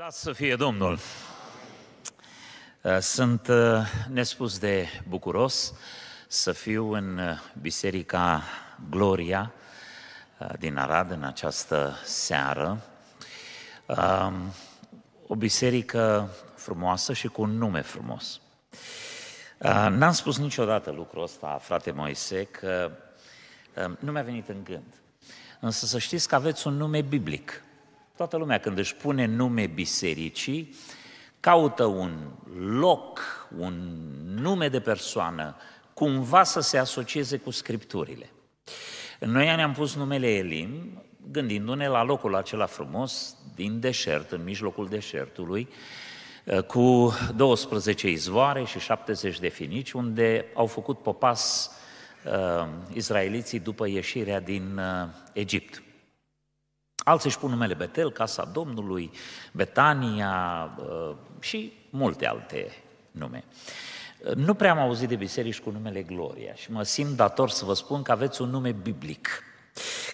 Lăudați să fie Domnul! Uh, sunt uh, nespus de bucuros să fiu în uh, Biserica Gloria din Arad în această seară. Um, o biserică frumoasă și cu un nume frumos. N-am spus niciodată lucrul ăsta, frate Moise, că um, nu mi-a venit în gând. Însă să știți că aveți un nume biblic. Toată lumea când își pune nume bisericii, caută un loc, un nume de persoană, cumva să se asocieze cu scripturile. Noi ne-am pus numele Elim, gândindu-ne la locul acela frumos, din deșert, în mijlocul deșertului, cu 12 izvoare și 70 de finici, unde au făcut popas uh, izraeliții după ieșirea din uh, Egipt. Alții își pun numele Betel, Casa Domnului, Betania uh, și multe alte nume. Nu prea am auzit de biserici cu numele Gloria și mă simt dator să vă spun că aveți un nume biblic.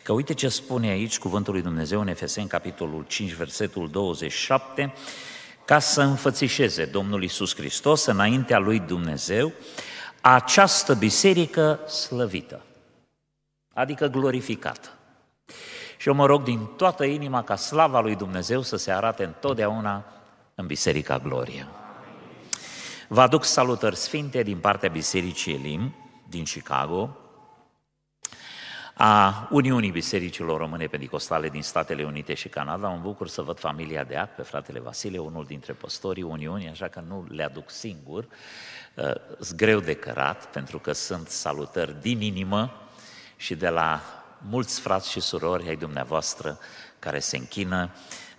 Că uite ce spune aici cuvântul lui Dumnezeu în Efeseni, capitolul 5, versetul 27, ca să înfățișeze Domnul Isus Hristos înaintea lui Dumnezeu această biserică slăvită, adică glorificată. Și eu mă rog din toată inima ca slava lui Dumnezeu să se arate întotdeauna în Biserica Gloria. Vă aduc salutări sfinte din partea Bisericii Elim din Chicago, a Uniunii Bisericilor Române Pentecostale din Statele Unite și Canada. Mă bucur să văd familia de ac pe fratele Vasile, unul dintre păstorii Uniunii, așa că nu le aduc singur. Sunt greu de cărat, pentru că sunt salutări din inimă și de la mulți frați și surori ai dumneavoastră care se închină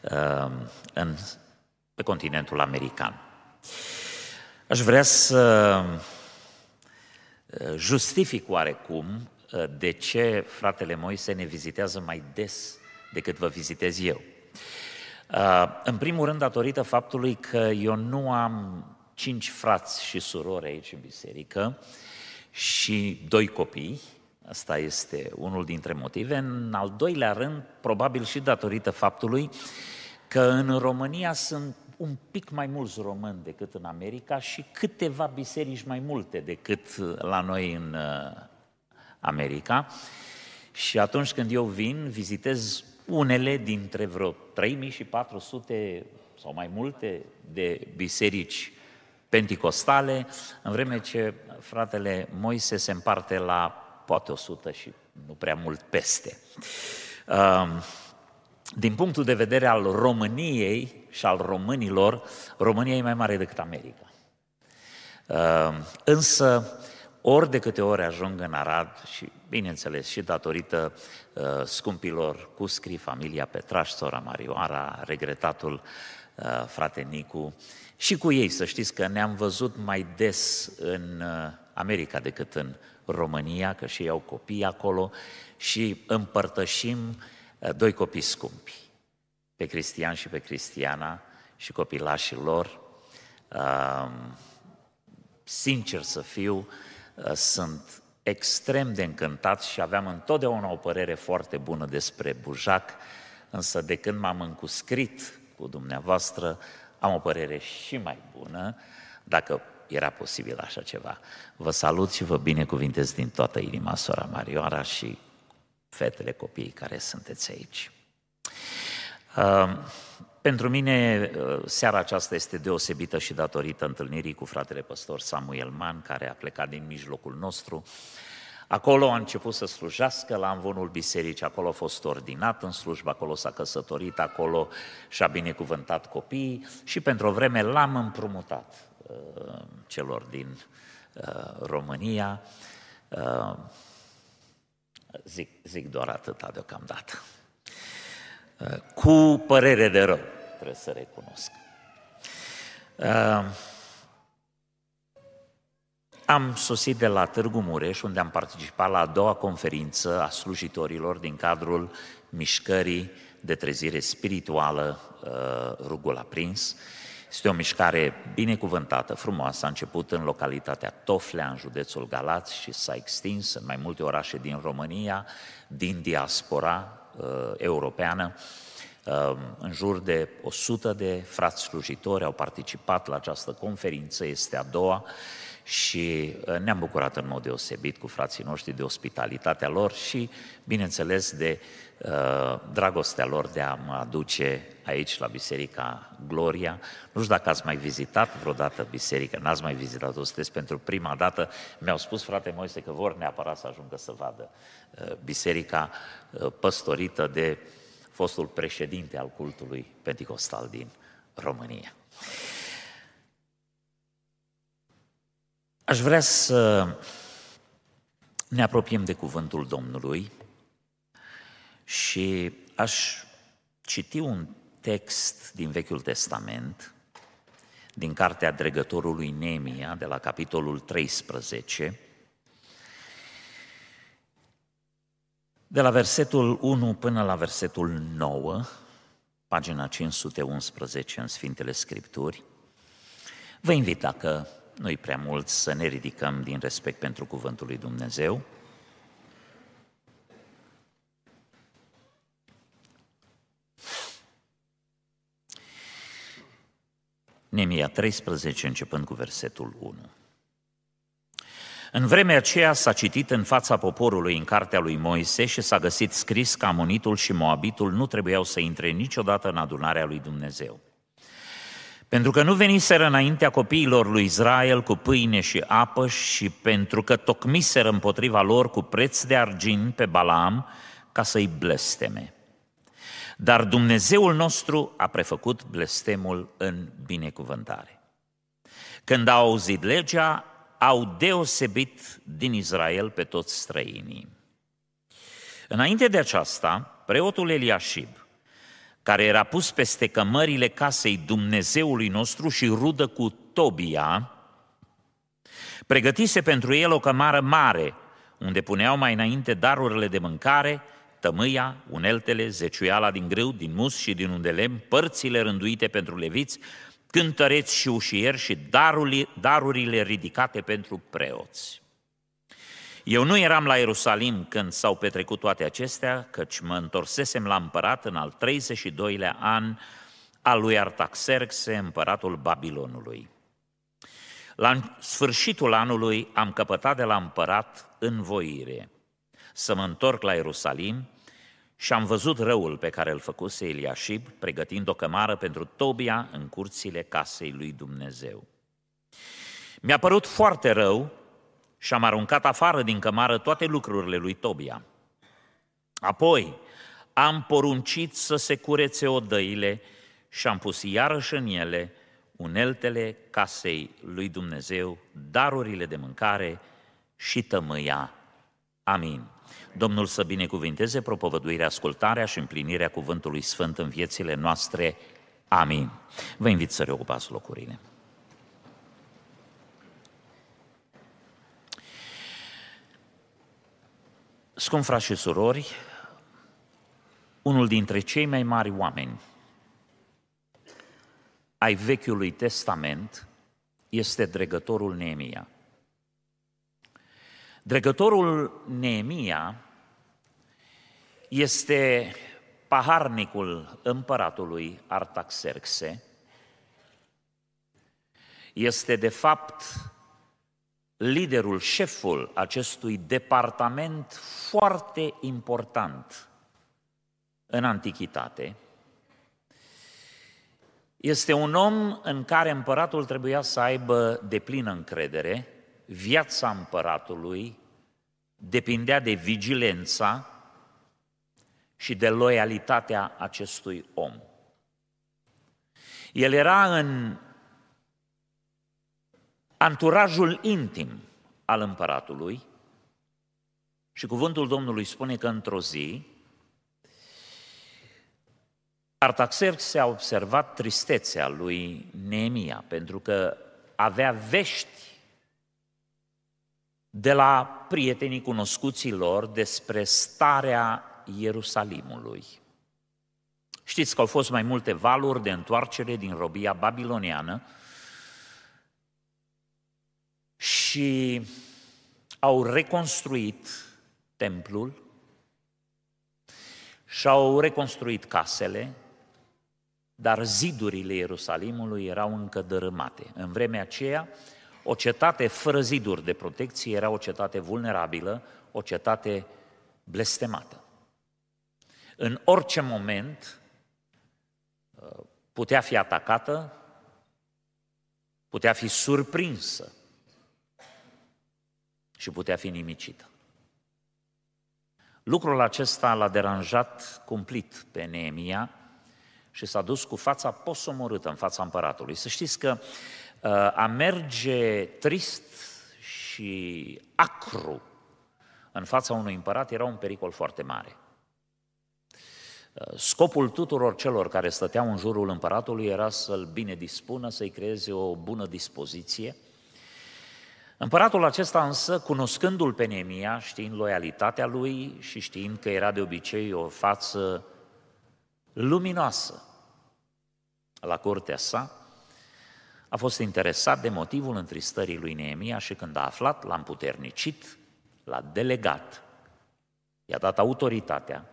uh, în, pe continentul american. Aș vrea să uh, justific oarecum uh, de ce fratele Moise ne vizitează mai des decât vă vizitez eu. Uh, în primul rând, datorită faptului că eu nu am cinci frați și surori aici în biserică și doi copii, Asta este unul dintre motive. În al doilea rând, probabil și datorită faptului că în România sunt un pic mai mulți români decât în America și câteva biserici mai multe decât la noi în uh, America. Și atunci când eu vin, vizitez unele dintre vreo 3400 sau mai multe de biserici penticostale, în vreme ce fratele Moise se împarte la poate 100 și nu prea mult peste. Um, din punctul de vedere al României și al românilor, România e mai mare decât America. Um, însă, ori de câte ori ajung în Arad și, bineînțeles, și datorită uh, scumpilor Cuscri, familia Petraș, sora Marioara, regretatul uh, frate Nicu, și cu ei, să știți că ne-am văzut mai des în uh, America decât în România, că și ei au copii acolo și împărtășim uh, doi copii scumpi, pe Cristian și pe Cristiana și copilașii lor. Um, sincer să fiu, uh, sunt extrem de încântat și aveam întotdeauna o părere foarte bună despre Bujac, însă de când m-am încuscrit cu dumneavoastră, am o părere și mai bună, dacă era posibil așa ceva. Vă salut și vă binecuvintez din toată inima, sora Marioara și fetele, copiii care sunteți aici. Uh, pentru mine, uh, seara aceasta este deosebită și datorită întâlnirii cu fratele păstor Samuel Man, care a plecat din mijlocul nostru. Acolo a început să slujească la învonul bisericii, acolo a fost ordinat în slujbă, acolo s-a căsătorit, acolo și-a binecuvântat copiii și pentru o vreme l-am împrumutat Uh, celor din uh, România. Uh, zic, zic doar atâta deocamdată. Cu părere de rău, trebuie să recunosc. Am sosit de la Târgu Mureș, unde am participat la a doua conferință a slujitorilor din cadrul mișcării de trezire spirituală Rugul Aprins, este o mișcare binecuvântată, frumoasă, a început în localitatea Toflea, în județul Galați și s-a extins în mai multe orașe din România, din diaspora uh, europeană. Um, în jur de 100 de frați slujitori au participat la această conferință, este a doua, și uh, ne-am bucurat în mod deosebit cu frații noștri de ospitalitatea lor și, bineînțeles, de uh, dragostea lor de a mă aduce aici la Biserica Gloria. Nu știu dacă ați mai vizitat vreodată biserica, n-ați mai vizitat-o, sunteți pentru prima dată. Mi-au spus, frate Moise, că vor neapărat să ajungă să vadă uh, biserica uh, păstorită de fostul președinte al cultului Pentecostal din România. Aș vrea să ne apropiem de cuvântul Domnului și aș citi un text din Vechiul Testament, din cartea dregătorului Nemia, de la capitolul 13, de la versetul 1 până la versetul 9, pagina 511 în Sfintele Scripturi. Vă invit, dacă nu-i prea mult, să ne ridicăm din respect pentru Cuvântul lui Dumnezeu. Nemia 13, începând cu versetul 1. În vremea aceea s-a citit în fața poporului în cartea lui Moise și s-a găsit scris că Amonitul și Moabitul nu trebuiau să intre niciodată în adunarea lui Dumnezeu. Pentru că nu veniseră înaintea copiilor lui Israel cu pâine și apă și pentru că tocmiseră împotriva lor cu preț de argint pe Balaam ca să-i blesteme. Dar Dumnezeul nostru a prefăcut blestemul în binecuvântare. Când au auzit legea, au deosebit din Israel pe toți străinii. Înainte de aceasta, preotul Eliashib, care era pus peste cămările casei Dumnezeului nostru și rudă cu Tobia, pregătise pentru el o cămară mare, unde puneau mai înainte darurile de mâncare, tămâia, uneltele, zeciuiala din grâu, din mus și din undelem, părțile rânduite pentru leviți, cântăreți și ușieri și darurile ridicate pentru preoți. Eu nu eram la Ierusalim când s-au petrecut toate acestea, căci mă întorsesem la împărat în al 32-lea an al lui Artaxerxe, împăratul Babilonului. La sfârșitul anului am căpătat de la împărat învoire să mă întorc la Ierusalim și am văzut răul pe care îl făcuse Eliashib, pregătind o cămară pentru Tobia în curțile casei lui Dumnezeu. Mi-a părut foarte rău și am aruncat afară din cămară toate lucrurile lui Tobia. Apoi am poruncit să se curețe odăile și am pus iarăși în ele uneltele casei lui Dumnezeu, darurile de mâncare și tămâia. Amin. Domnul să binecuvinteze propovăduirea, ascultarea și împlinirea cuvântului Sfânt în viețile noastre. Amin. Vă invit să reocupați locurile. Scump frați și surori, unul dintre cei mai mari oameni ai Vechiului Testament este dregătorul Neemia. Dregătorul Neemia este paharnicul împăratului Artaxerxe, este de fapt liderul, șeful acestui departament foarte important în antichitate. Este un om în care împăratul trebuia să aibă deplină încredere, viața împăratului depindea de vigilența și de loialitatea acestui om. El era în anturajul intim al împăratului și cuvântul Domnului spune că într-o zi Artaxerx a observat tristețea lui Neemia pentru că avea vești de la prietenii cunoscuții lor despre starea Ierusalimului. Știți că au fost mai multe valuri de întoarcere din robia babiloniană și au reconstruit templul și au reconstruit casele dar zidurile Ierusalimului erau încă dărâmate. În vremea aceea, o cetate fără ziduri de protecție era o cetate vulnerabilă, o cetate blestemată. În orice moment uh, putea fi atacată, putea fi surprinsă și putea fi nimicită. Lucrul acesta l-a deranjat cumplit pe Neemia și s-a dus cu fața posomorâtă în fața împăratului. Să știți că uh, a merge trist și acru în fața unui împărat era un pericol foarte mare. Uh, scopul tuturor celor care stăteau în jurul împăratului era să-l bine dispună, să-i creeze o bună dispoziție. Împăratul acesta însă, cunoscându-l pe Nemia, știind loialitatea lui și știind că era de obicei o față luminoasă la curtea sa, a fost interesat de motivul întristării lui Neemia și când a aflat, l-a împuternicit, l-a delegat, i-a dat autoritatea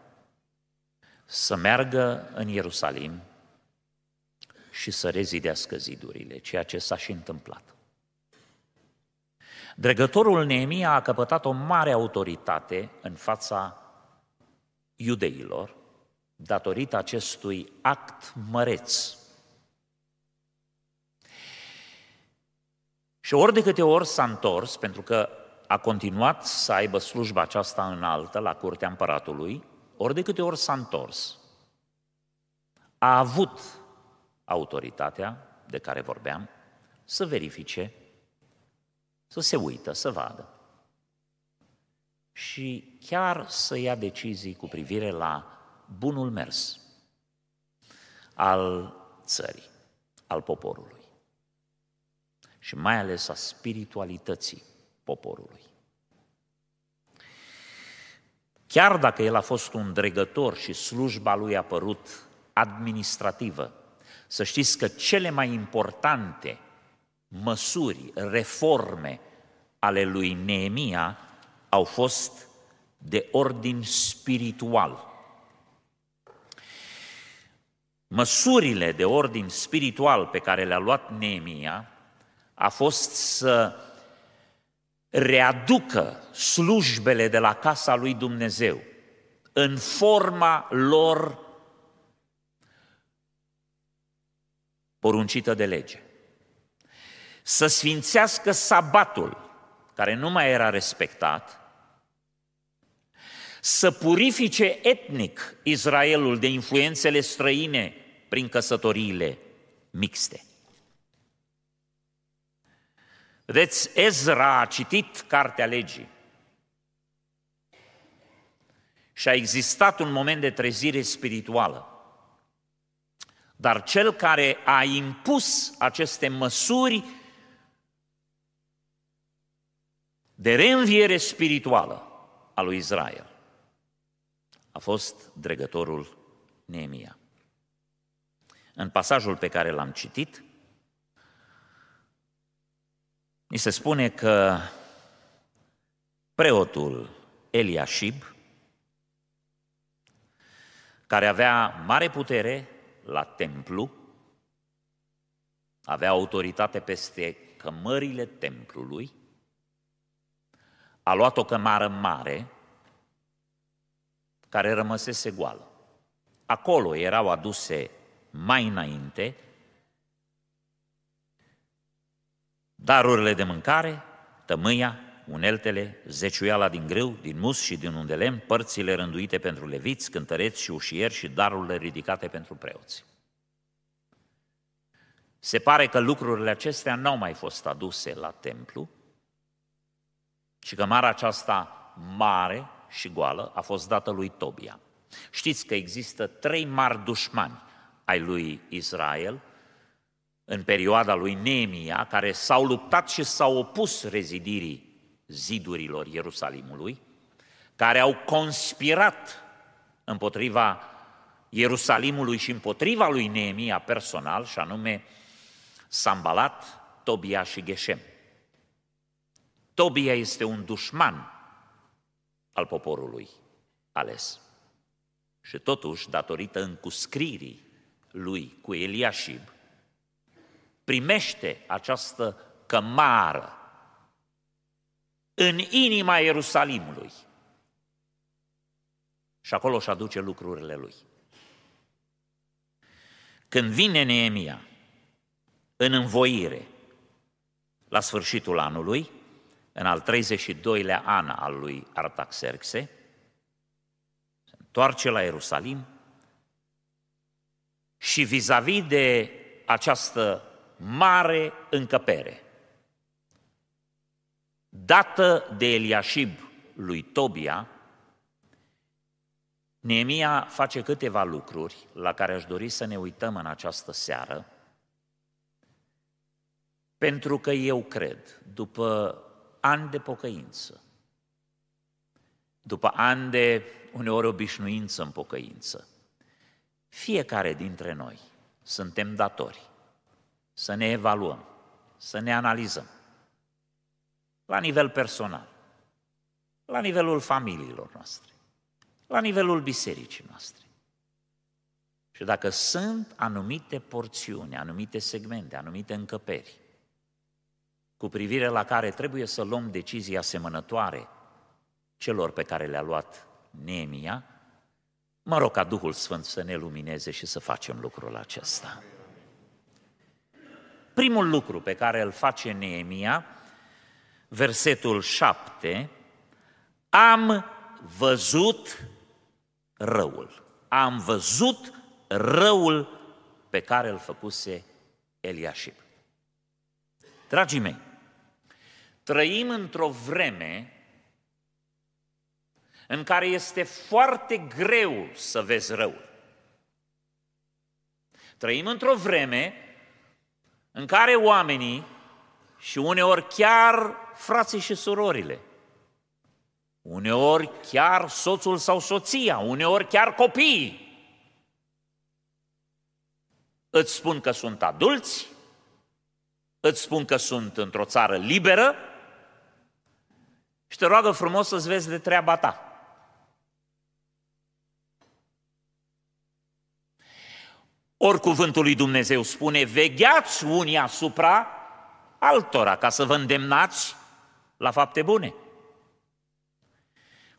să meargă în Ierusalim și să rezidească zidurile, ceea ce s-a și întâmplat. Dregătorul Neemia a căpătat o mare autoritate în fața iudeilor, datorită acestui act măreț. Și ori de câte ori s-a întors, pentru că a continuat să aibă slujba aceasta înaltă la curtea împăratului, ori de câte ori s-a întors, a avut autoritatea de care vorbeam să verifice, să se uită, să vadă și chiar să ia decizii cu privire la bunul mers al țării, al poporului și mai ales a spiritualității poporului. Chiar dacă el a fost un dregător și slujba lui a părut administrativă, să știți că cele mai importante măsuri, reforme ale lui Neemia au fost de ordin spiritual. Măsurile de ordin spiritual pe care le-a luat Neemia a fost să readucă slujbele de la casa lui Dumnezeu în forma lor poruncită de lege. Să sfințească sabatul, care nu mai era respectat, să purifice etnic Israelul de influențele străine prin căsătoriile mixte. Vedeți, Ezra a citit Cartea Legii și a existat un moment de trezire spirituală. Dar cel care a impus aceste măsuri de reînviere spirituală a lui Israel a fost dregătorul Neemia. În pasajul pe care l-am citit, Ni se spune că preotul Eliashib, care avea mare putere la templu, avea autoritate peste cămările templului, a luat o cămară mare care rămăsese goală. Acolo erau aduse mai înainte darurile de mâncare, tămâia, uneltele, zeciuiala din grâu, din mus și din undelem, părțile rânduite pentru leviți, cântăreți și ușieri și darurile ridicate pentru preoți. Se pare că lucrurile acestea nu au mai fost aduse la templu și că marea aceasta mare și goală a fost dată lui Tobia. Știți că există trei mari dușmani ai lui Israel – în perioada lui Neemia, care s-au luptat și s-au opus rezidirii zidurilor Ierusalimului, care au conspirat împotriva Ierusalimului și împotriva lui Neemia personal, și anume Sambalat, Tobia și Geshem. Tobia este un dușman al poporului ales. Și totuși, datorită încuscririi lui cu Eliashib, primește această cămară în inima Ierusalimului și acolo își aduce lucrurile lui. Când vine Neemia în învoire la sfârșitul anului, în al 32-lea an al lui Artaxerxe, se întoarce la Ierusalim și vis-a-vis de această mare încăpere, dată de Eliashib lui Tobia, Neemia face câteva lucruri la care aș dori să ne uităm în această seară, pentru că eu cred, după ani de pocăință, după ani de uneori obișnuință în pocăință, fiecare dintre noi suntem datori să ne evaluăm, să ne analizăm. La nivel personal, la nivelul familiilor noastre, la nivelul bisericii noastre. Și dacă sunt anumite porțiuni, anumite segmente, anumite încăperi, cu privire la care trebuie să luăm decizii asemănătoare celor pe care le-a luat Neemia, mă rog ca Duhul Sfânt să ne lumineze și să facem lucrul acesta. Primul lucru pe care îl face Neemia, versetul 7, am văzut răul. Am văzut răul pe care îl făcuse Eliashib. Dragii mei, trăim într-o vreme în care este foarte greu să vezi răul. Trăim într-o vreme în care oamenii și uneori chiar frații și surorile, uneori chiar soțul sau soția, uneori chiar copiii, îți spun că sunt adulți, îți spun că sunt într-o țară liberă și te roagă frumos să-ți vezi de treaba ta. Ori cuvântul lui Dumnezeu spune, vegheați unii asupra altora ca să vă îndemnați la fapte bune.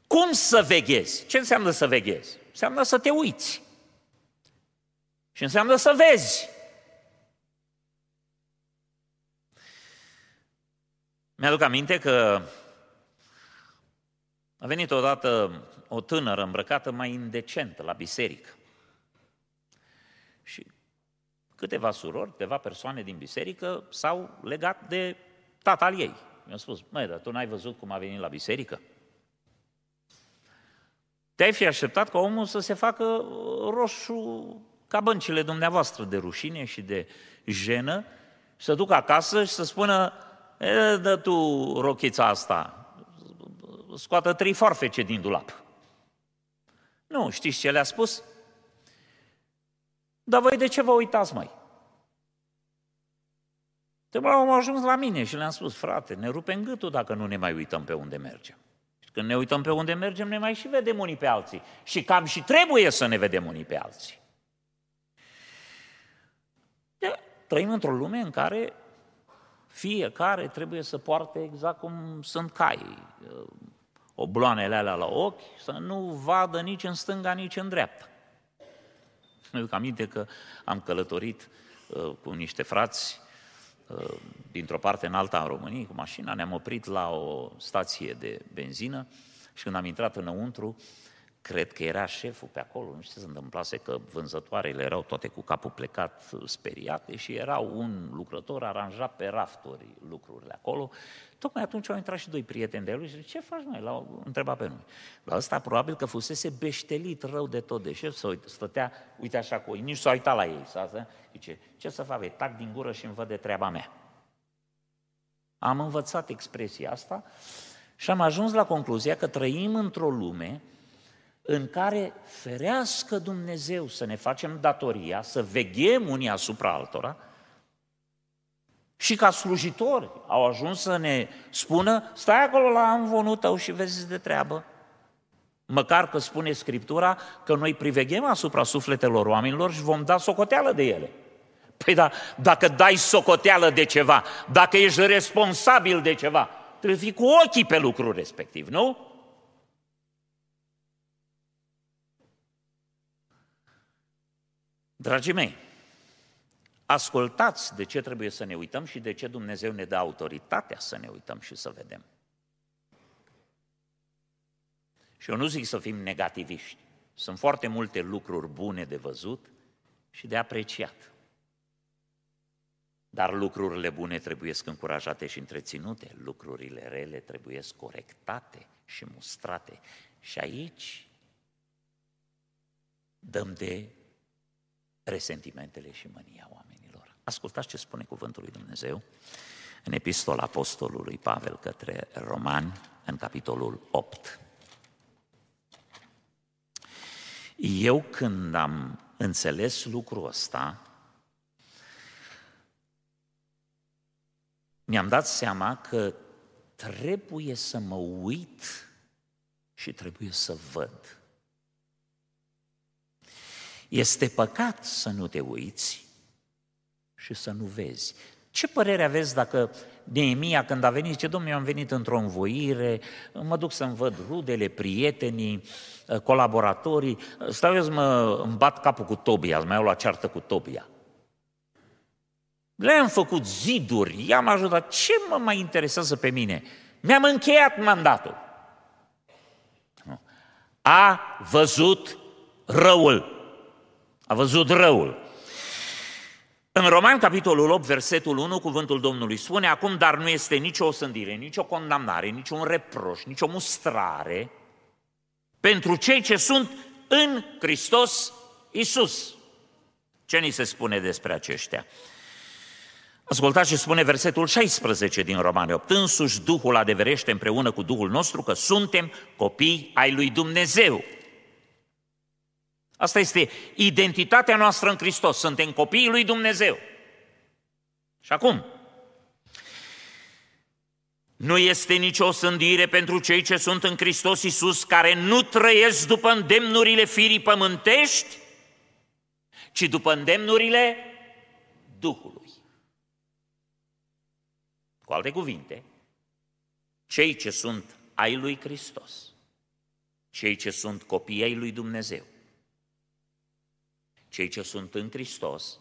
Cum să veghezi? Ce înseamnă să veghezi? Înseamnă să te uiți. Și înseamnă să vezi. Mi-aduc aminte că a venit odată o tânără îmbrăcată mai indecentă la biserică. Și câteva surori, câteva persoane din biserică s-au legat de tatăl ei. Mi-a spus, măi, dar tu n-ai văzut cum a venit la biserică? Te-ai fi așteptat ca omul să se facă roșu ca băncile dumneavoastră de rușine și de jenă, și să ducă acasă și să spună, e, dă tu rochița asta, scoată trei forfece din dulap. Nu, știți ce le-a spus? Dar voi de ce vă uitați, mai? De am ajuns la mine și le-am spus, frate, ne rupem gâtul dacă nu ne mai uităm pe unde mergem. Și când ne uităm pe unde mergem, ne mai și vedem unii pe alții. Și cam și trebuie să ne vedem unii pe alții. De, trăim într-o lume în care fiecare trebuie să poarte exact cum sunt cai, obloanele alea la ochi, să nu vadă nici în stânga, nici în dreapta. Mi aduc aminte că am călătorit uh, cu niște frați uh, dintr-o parte în alta în România cu mașina, ne-am oprit la o stație de benzină și când am intrat înăuntru, cred că era șeful pe acolo, nu știu ce se întâmplase, că vânzătoarele erau toate cu capul plecat, speriate și era un lucrător aranjat pe rafturi lucrurile acolo. Tocmai atunci au intrat și doi prieteni de lui și zice, ce faci mai? L-au întrebat pe noi. La ăsta probabil că fusese beștelit rău de tot de șef, să stătea, uite așa cu ei, nici s-a uitat la ei. Să, zice, ce să fac, tac din gură și îmi văd de treaba mea. Am învățat expresia asta și am ajuns la concluzia că trăim într-o lume în care ferească Dumnezeu să ne facem datoria, să veghem unii asupra altora, și ca slujitori au ajuns să ne spună, stai acolo la amvonul tău și vezi de treabă. Măcar că spune Scriptura că noi priveghem asupra sufletelor oamenilor și vom da socoteală de ele. Păi da, dacă dai socoteală de ceva, dacă ești responsabil de ceva, trebuie să fii cu ochii pe lucrul respectiv, nu? Dragii mei, ascultați de ce trebuie să ne uităm și de ce Dumnezeu ne dă autoritatea să ne uităm și să vedem. Și eu nu zic să fim negativiști. Sunt foarte multe lucruri bune de văzut și de apreciat. Dar lucrurile bune trebuie să încurajate și întreținute, lucrurile rele trebuie să corectate și mustrate. Și aici dăm de resentimentele și mânia oamenilor. Ascultați ce spune cuvântul lui Dumnezeu în epistola apostolului Pavel către Romani, în capitolul 8. Eu când am înțeles lucrul ăsta, mi-am dat seama că trebuie să mă uit și trebuie să văd. Este păcat să nu te uiți și să nu vezi. Ce părere aveți dacă Neemia, când a venit, zice, domnule, eu am venit într-o învoire, mă duc să-mi văd rudele, prietenii, colaboratorii, stau eu să mă îmi bat capul cu Tobia, să mai iau la ceartă cu Tobia. Le-am făcut ziduri, i-am ajutat. Ce mă mai interesează pe mine? Mi-am încheiat mandatul. A văzut răul. A văzut răul. În Roman, capitolul 8, versetul 1, cuvântul Domnului spune, acum, dar nu este nicio osândire, nicio condamnare, nicio reproș, nicio mustrare pentru cei ce sunt în Hristos Isus. Ce ni se spune despre aceștia? Ascultați ce spune versetul 16 din Romane 8. Însuși Duhul adeverește împreună cu Duhul nostru că suntem copii ai lui Dumnezeu. Asta este identitatea noastră în Hristos. Suntem copiii lui Dumnezeu. Și acum, nu este nicio sândire pentru cei ce sunt în Hristos Iisus, care nu trăiesc după îndemnurile firii pământești, ci după îndemnurile Duhului. Cu alte cuvinte, cei ce sunt ai lui Hristos, cei ce sunt copii ai lui Dumnezeu, cei ce sunt în Hristos,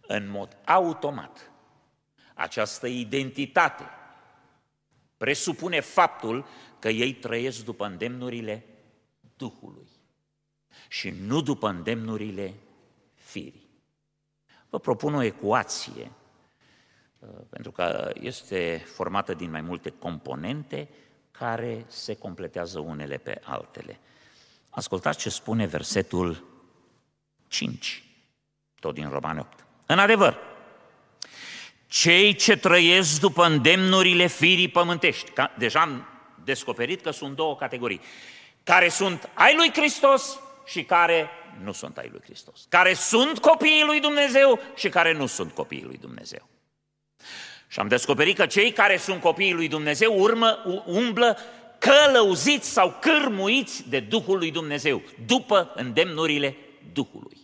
în mod automat, această identitate presupune faptul că ei trăiesc după îndemnurile Duhului și nu după îndemnurile firii. Vă propun o ecuație, uh, pentru că este formată din mai multe componente care se completează unele pe altele. Ascultați ce spune versetul 5, tot din Romane 8. În adevăr, cei ce trăiesc după îndemnurile firii pământești, ca, deja am descoperit că sunt două categorii, care sunt ai lui Hristos și care nu sunt ai lui Hristos, care sunt copiii lui Dumnezeu și care nu sunt copiii lui Dumnezeu. Și am descoperit că cei care sunt copiii lui Dumnezeu urmă, umblă călăuziți sau cârmuiți de Duhul lui Dumnezeu, după îndemnurile Duhului.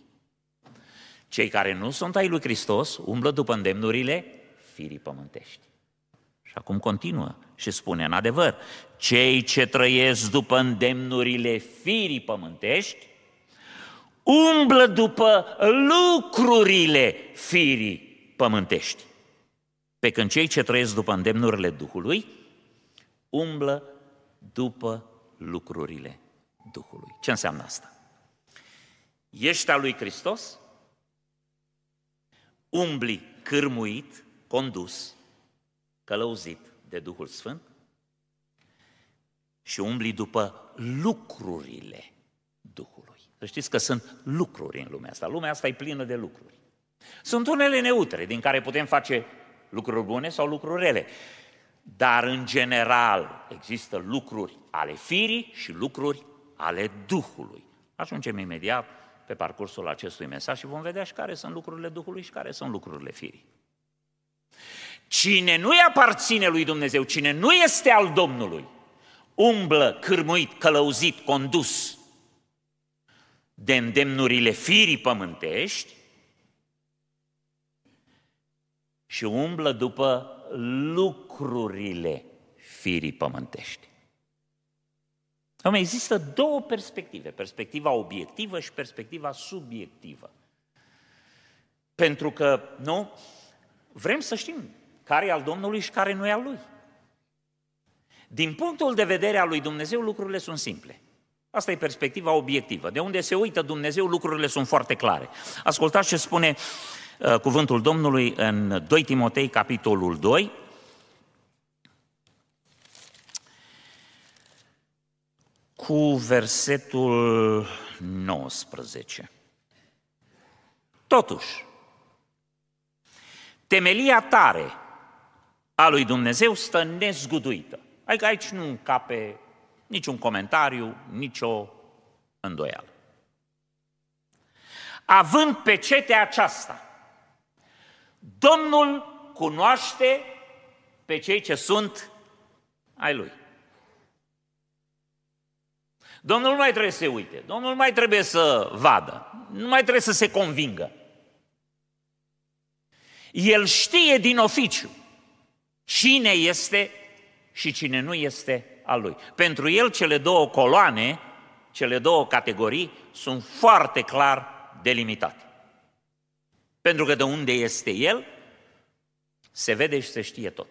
Cei care nu sunt ai lui Hristos umblă după îndemnurile firii pământești. Și acum continuă și spune, în adevăr, cei ce trăiesc după îndemnurile firii pământești umblă după lucrurile firii pământești. Pe când cei ce trăiesc după îndemnurile Duhului umblă după lucrurile Duhului. Ce înseamnă asta? Ești al lui Hristos? Umbli cârmuit, condus, călăuzit de Duhul Sfânt și umbli după lucrurile Duhului. Să știți că sunt lucruri în lumea asta. Lumea asta e plină de lucruri. Sunt unele neutre din care putem face lucruri bune sau lucruri rele. Dar, în general, există lucruri ale firii și lucruri ale Duhului. Ajungem imediat pe parcursul acestui mesaj și vom vedea și care sunt lucrurile Duhului și care sunt lucrurile firii. Cine nu-i aparține lui Dumnezeu, cine nu este al Domnului, umblă cârmuit, călăuzit, condus de îndemnurile firii pământești și umblă după lucrurile firii pământești. Acum există două perspective, perspectiva obiectivă și perspectiva subiectivă. Pentru că, nu, vrem să știm care e al Domnului și care nu e al Lui. Din punctul de vedere al lui Dumnezeu, lucrurile sunt simple. Asta e perspectiva obiectivă. De unde se uită Dumnezeu, lucrurile sunt foarte clare. Ascultați ce spune uh, cuvântul Domnului în 2 Timotei, capitolul 2, cu versetul 19. Totuși, temelia tare a lui Dumnezeu stă nezguduită. Adică aici nu încape niciun comentariu, nicio îndoială. Având pe cete aceasta, Domnul cunoaște pe cei ce sunt ai Lui. Domnul nu mai trebuie să se uite, Domnul nu mai trebuie să vadă, nu mai trebuie să se convingă. El știe din oficiu cine este și cine nu este al lui. Pentru el cele două coloane, cele două categorii sunt foarte clar delimitate. Pentru că de unde este el, se vede și se știe tot.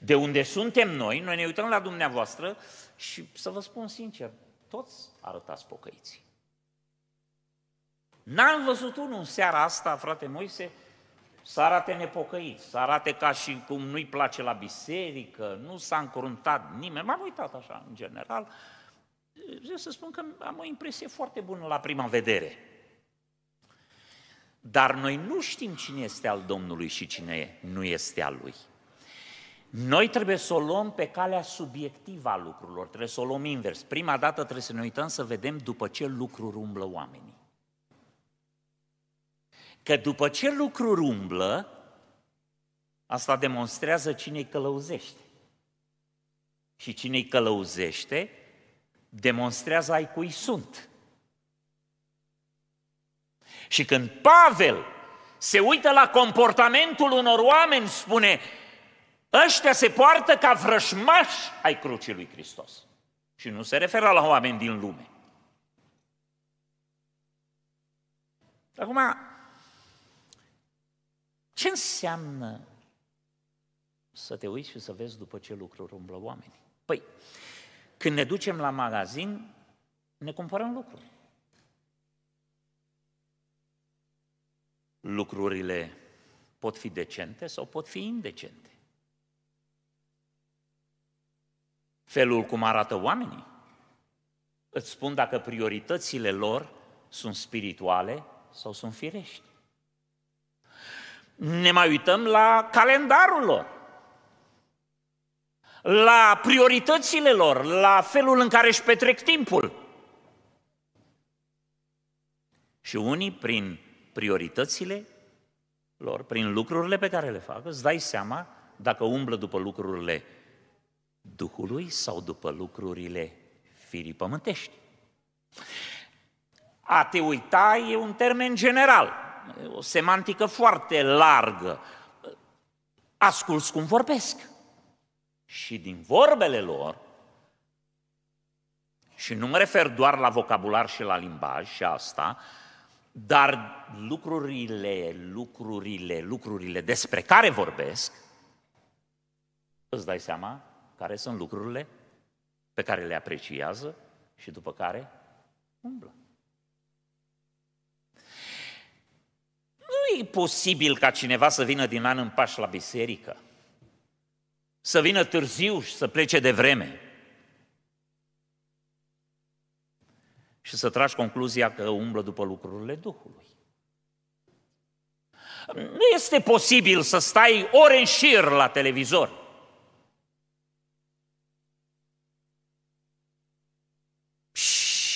De unde suntem noi, noi ne uităm la dumneavoastră și să vă spun sincer, toți arătați pocăiți. N-am văzut unul în seara asta, frate Moise, să arate nepocăit, să arate ca și cum nu-i place la biserică, nu s-a încruntat nimeni. M-am uitat așa, în general. Vreau să spun că am o impresie foarte bună la prima vedere. Dar noi nu știm cine este al Domnului și cine nu este al Lui. Noi trebuie să o luăm pe calea subiectivă a lucrurilor, trebuie să o luăm invers. Prima dată trebuie să ne uităm să vedem după ce lucruri umblă oamenii. Că după ce lucruri umblă, asta demonstrează cine îi călăuzește. Și cine îi călăuzește, demonstrează ai cui sunt. Și când Pavel se uită la comportamentul unor oameni, spune, ăștia se poartă ca vrășmași ai crucii lui Hristos. Și nu se referă la oameni din lume. Acum, ce înseamnă să te uiți și să vezi după ce lucruri umblă oamenii? Păi, când ne ducem la magazin, ne cumpărăm lucruri. Lucrurile pot fi decente sau pot fi indecente. Felul cum arată oamenii îți spun dacă prioritățile lor sunt spirituale sau sunt firești ne mai uităm la calendarul lor, la prioritățile lor, la felul în care își petrec timpul. Și unii, prin prioritățile lor, prin lucrurile pe care le fac, îți dai seama dacă umblă după lucrurile Duhului sau după lucrurile firii pământești. A te uita e un termen general o semantică foarte largă. Asculți cum vorbesc. Și din vorbele lor, și nu mă refer doar la vocabular și la limbaj și asta, dar lucrurile, lucrurile, lucrurile despre care vorbesc, îți dai seama care sunt lucrurile pe care le apreciază și după care umblă. Nu e posibil ca cineva să vină din an în paș la biserică, să vină târziu și să plece de vreme. Și să tragi concluzia că umblă după lucrurile Duhului. Nu este posibil să stai ore în șir la televizor.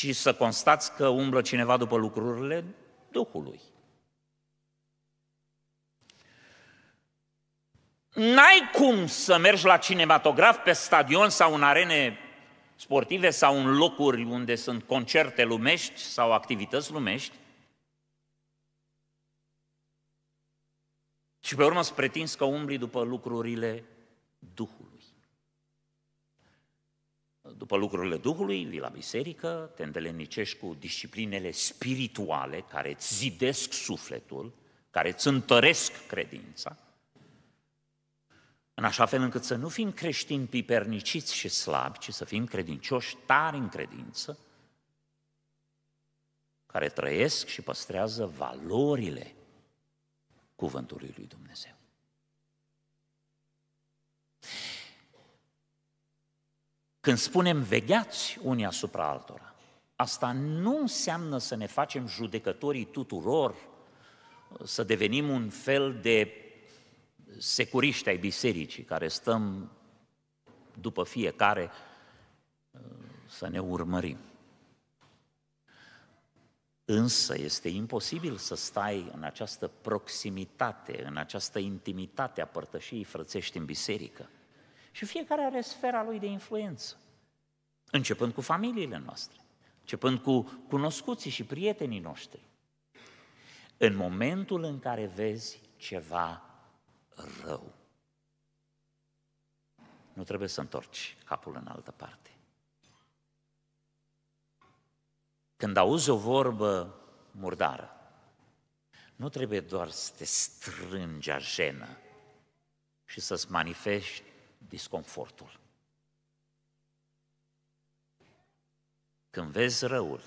Și să constați că umblă cineva după lucrurile Duhului. N-ai cum să mergi la cinematograf pe stadion sau în arene sportive sau în locuri unde sunt concerte lumești sau activități lumești și pe urmă să pretinzi că umbli după lucrurile Duhului. După lucrurile Duhului, vii la biserică, te îndelenicești cu disciplinele spirituale care îți zidesc sufletul, care îți întăresc credința, în așa fel încât să nu fim creștini piperniciți și slabi, ci să fim credincioși tari în credință, care trăiesc și păstrează valorile cuvântului lui Dumnezeu. Când spunem vegheați unii asupra altora, asta nu înseamnă să ne facem judecătorii tuturor, să devenim un fel de securiști ai bisericii care stăm după fiecare uh, să ne urmărim. Însă este imposibil să stai în această proximitate, în această intimitate a părtășiei frățești în biserică. Și fiecare are sfera lui de influență. Începând cu familiile noastre, începând cu cunoscuții și prietenii noștri. În momentul în care vezi ceva rău. Nu trebuie să întorci capul în altă parte. Când auzi o vorbă murdară, nu trebuie doar să te strângi jenă și să-ți manifesti disconfortul. Când vezi răul,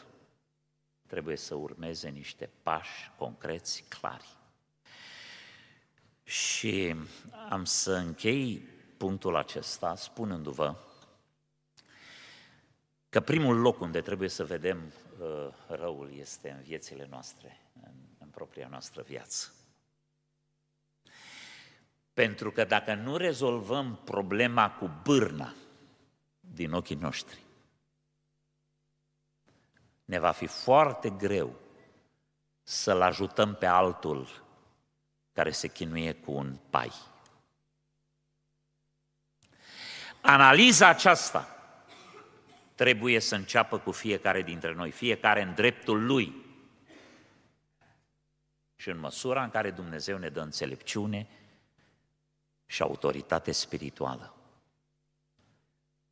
trebuie să urmeze niște pași concreți, clari. Și am să închei punctul acesta spunându-vă că primul loc unde trebuie să vedem uh, răul este în viețile noastre, în, în propria noastră viață. Pentru că dacă nu rezolvăm problema cu bârna din ochii noștri, ne va fi foarte greu să-l ajutăm pe altul care se chinuie cu un pai. Analiza aceasta trebuie să înceapă cu fiecare dintre noi, fiecare în dreptul lui. Și în măsura în care Dumnezeu ne dă înțelepciune și autoritate spirituală.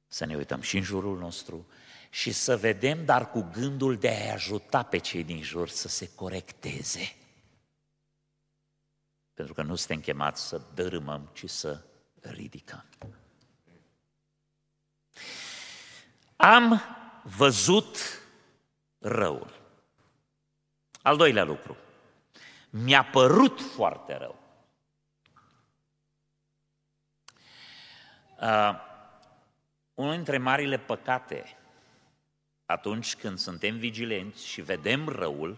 Să ne uităm și în jurul nostru și să vedem, dar cu gândul de a ajuta pe cei din jur să se corecteze. Pentru că nu suntem chemați să dărâmăm, ci să ridicăm. Am văzut răul. Al doilea lucru. Mi-a părut foarte rău. Uh, unul dintre marile păcate atunci când suntem vigilenți și vedem răul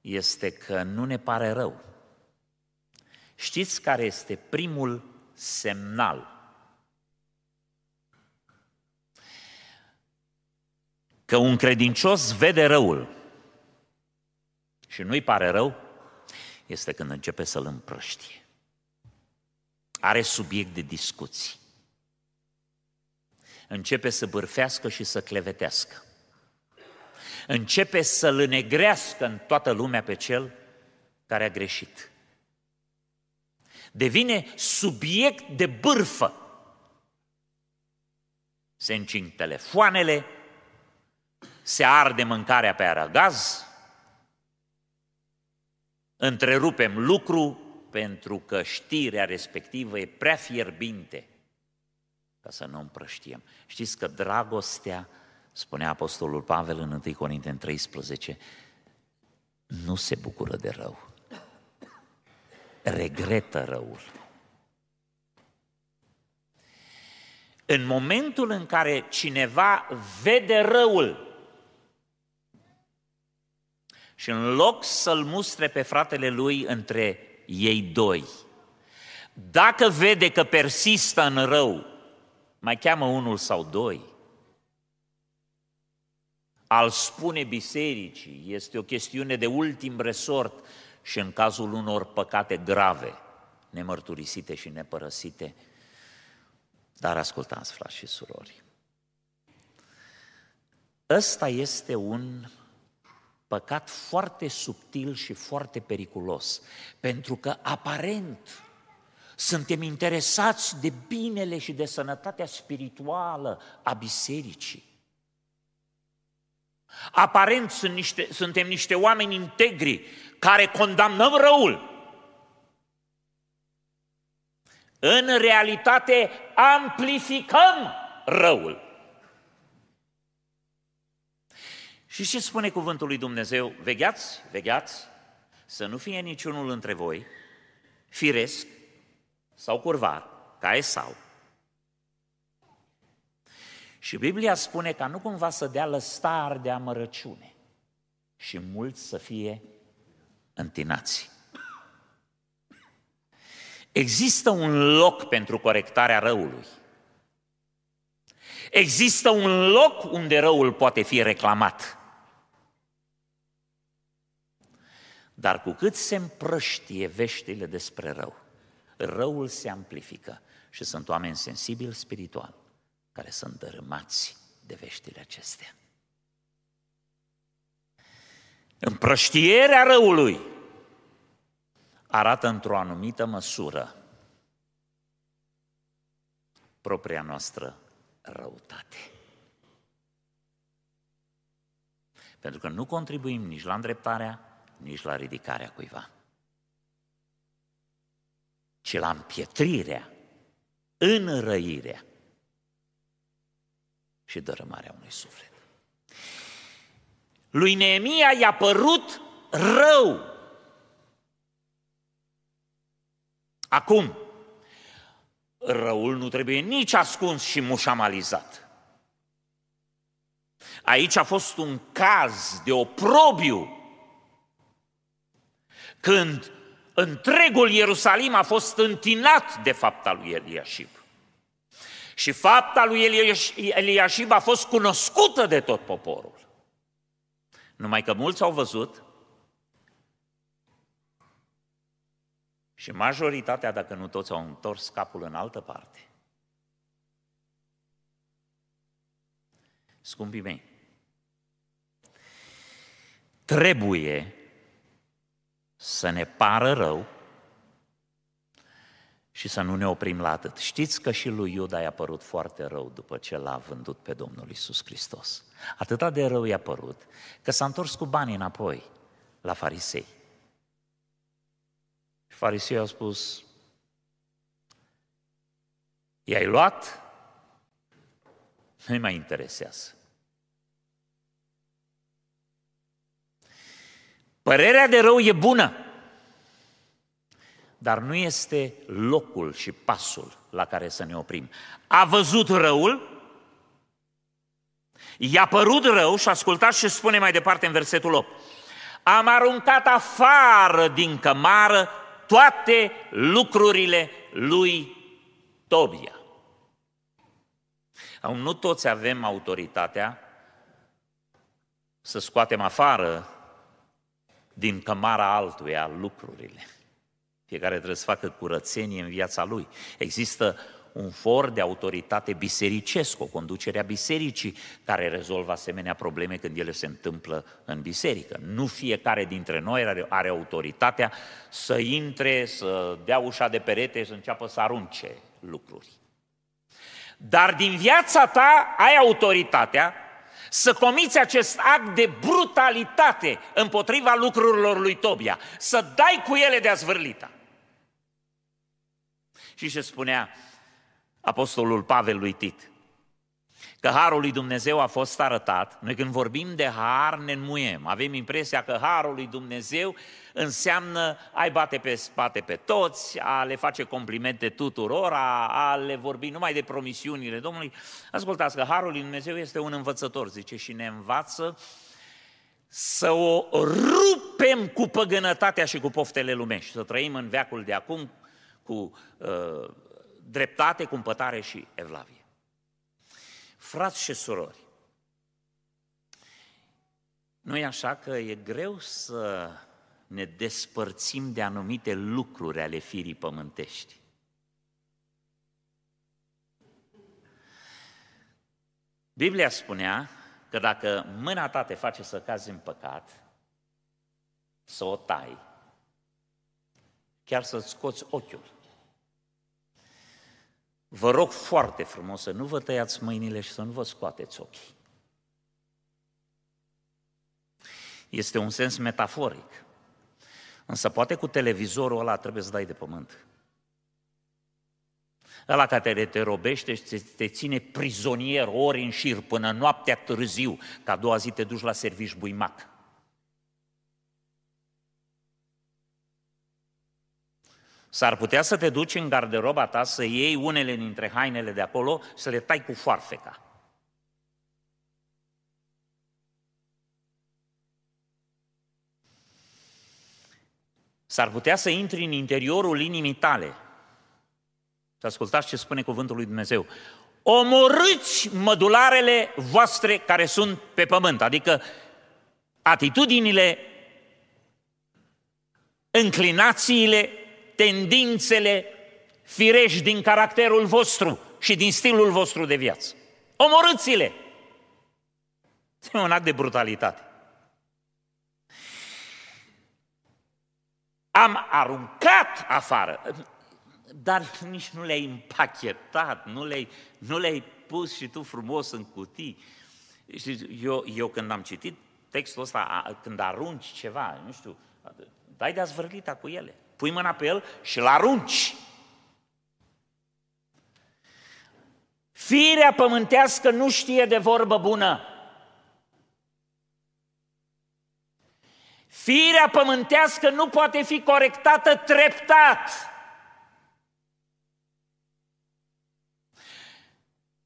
este că nu ne pare rău. Știți care este primul semnal? Că un credincios vede răul și nu-i pare rău, este când începe să-l împrăștie. Are subiect de discuții. Începe să bârfească și să clevetească. Începe să-l înegrească în toată lumea pe cel care a greșit devine subiect de bârfă. Se încing telefoanele, se arde mâncarea pe aragaz, întrerupem lucru pentru că știrea respectivă e prea fierbinte ca să nu împrăștiem. Știți că dragostea, spunea Apostolul Pavel în 1 Corinteni 13, nu se bucură de rău regretă răul. În momentul în care cineva vede răul și în loc să-l mustre pe fratele lui între ei doi, dacă vede că persistă în rău, mai cheamă unul sau doi, al spune bisericii, este o chestiune de ultim resort, și în cazul unor păcate grave, nemărturisite și nepărăsite. Dar ascultați, frați și surori, ăsta este un păcat foarte subtil și foarte periculos, pentru că aparent suntem interesați de binele și de sănătatea spirituală a bisericii. Aparent sunt niște, suntem niște oameni integri care condamnăm răul. În realitate amplificăm răul. Și ce spune cuvântul lui Dumnezeu? Vegheați, vegheați, să nu fie niciunul între voi firesc sau curvar, ca Esau. Și Biblia spune ca nu cumva să dea lăstar de amărăciune și mulți să fie întinați. Există un loc pentru corectarea răului. Există un loc unde răul poate fi reclamat. Dar cu cât se împrăștie veștile despre rău, răul se amplifică și sunt oameni sensibili spiritual care sunt dărâmați de veștile acestea. Împrăștierea răului arată într-o anumită măsură propria noastră răutate. Pentru că nu contribuim nici la îndreptarea, nici la ridicarea cuiva, ci la împietrirea, înrăirea și dărâmarea unui suflet. Lui Neemia i-a părut rău. Acum, răul nu trebuie nici ascuns și mușamalizat. Aici a fost un caz de oprobiu când întregul Ierusalim a fost întinat de fapta lui Eliashib. Și fapta lui Eliashib a fost cunoscută de tot poporul. Numai că mulți au văzut și majoritatea, dacă nu toți, au întors capul în altă parte. Scumpii mei, trebuie să ne pară rău și să nu ne oprim la atât. Știți că și lui Iuda i-a părut foarte rău după ce l-a vândut pe Domnul Isus Hristos. Atâta de rău i-a părut că s-a întors cu banii înapoi la farisei. Și farisei au spus, i-ai luat? Nu-i mai interesează. Părerea de rău e bună, dar nu este locul și pasul la care să ne oprim. A văzut răul, i-a părut rău și ascultați ce spune mai departe în versetul 8. Am aruncat afară din cămară toate lucrurile lui Tobia. Nu toți avem autoritatea să scoatem afară din cămara altuia lucrurile. Fiecare trebuie să facă curățenie în viața lui. Există un for de autoritate bisericesc, o conducere a bisericii care rezolvă asemenea probleme când ele se întâmplă în biserică. Nu fiecare dintre noi are, are autoritatea să intre, să dea ușa de perete, să înceapă să arunce lucruri. Dar din viața ta ai autoritatea să comiți acest act de brutalitate împotriva lucrurilor lui Tobia, să dai cu ele de azvârlita. Și ce spunea apostolul Pavel lui Tit? Că harul lui Dumnezeu a fost arătat. Noi când vorbim de har ne înmuiem. Avem impresia că harul lui Dumnezeu înseamnă ai bate pe spate pe toți, a le face complimente tuturor, a, a le vorbi numai de promisiunile Domnului. Ascultați că harul lui Dumnezeu este un învățător, zice, și ne învață să o rupem cu păgânătatea și cu poftele lumești, să trăim în veacul de acum cu uh, dreptate, cumpătare și evlavie. Frați și surori, nu e așa că e greu să ne despărțim de anumite lucruri ale firii pământești. Biblia spunea că dacă mâna ta te face să cazi în păcat, să o tai, chiar să-ți scoți ochiul. Vă rog foarte frumos să nu vă tăiați mâinile și să nu vă scoateți ochii. Este un sens metaforic. Însă poate cu televizorul ăla trebuie să dai de pământ. Ăla care te robește și te, te ține prizonier ori în șir până noaptea târziu, ca a doua zi te duci la servici buimac. S-ar putea să te duci în garderoba ta să iei unele dintre hainele de acolo și să le tai cu foarfeca. S-ar putea să intri în interiorul inimii tale. Să ascultați ce spune cuvântul lui Dumnezeu. Omorâți mădularele voastre care sunt pe pământ, adică atitudinile, înclinațiile, tendințele firești din caracterul vostru și din stilul vostru de viață. Omorâți-le! E un act de brutalitate. Am aruncat afară, dar nici nu le-ai împachetat, nu le-ai, nu le-ai pus și tu frumos în cutii. Și eu, eu când am citit textul ăsta, când arunci ceva, nu știu, dai de zvârlita cu ele. Pui mâna pe el și îl arunci. Firea pământească nu știe de vorbă bună. Firea pământească nu poate fi corectată treptat.